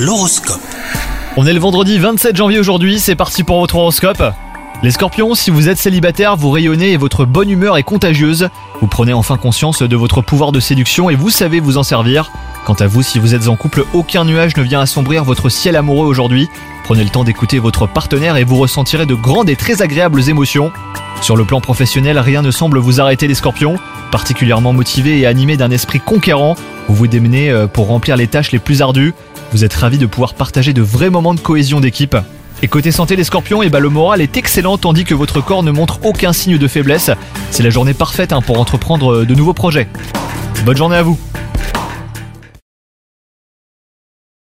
L'horoscope. On est le vendredi 27 janvier aujourd'hui, c'est parti pour votre horoscope. Les scorpions, si vous êtes célibataire, vous rayonnez et votre bonne humeur est contagieuse. Vous prenez enfin conscience de votre pouvoir de séduction et vous savez vous en servir. Quant à vous, si vous êtes en couple, aucun nuage ne vient assombrir votre ciel amoureux aujourd'hui. Prenez le temps d'écouter votre partenaire et vous ressentirez de grandes et très agréables émotions. Sur le plan professionnel, rien ne semble vous arrêter les scorpions. Particulièrement motivé et animé d'un esprit conquérant, vous vous démenez euh, pour remplir les tâches les plus ardues. Vous êtes ravi de pouvoir partager de vrais moments de cohésion d'équipe. Et côté santé les scorpions, eh ben, le moral est excellent tandis que votre corps ne montre aucun signe de faiblesse. C'est la journée parfaite hein, pour entreprendre euh, de nouveaux projets. Bonne journée à vous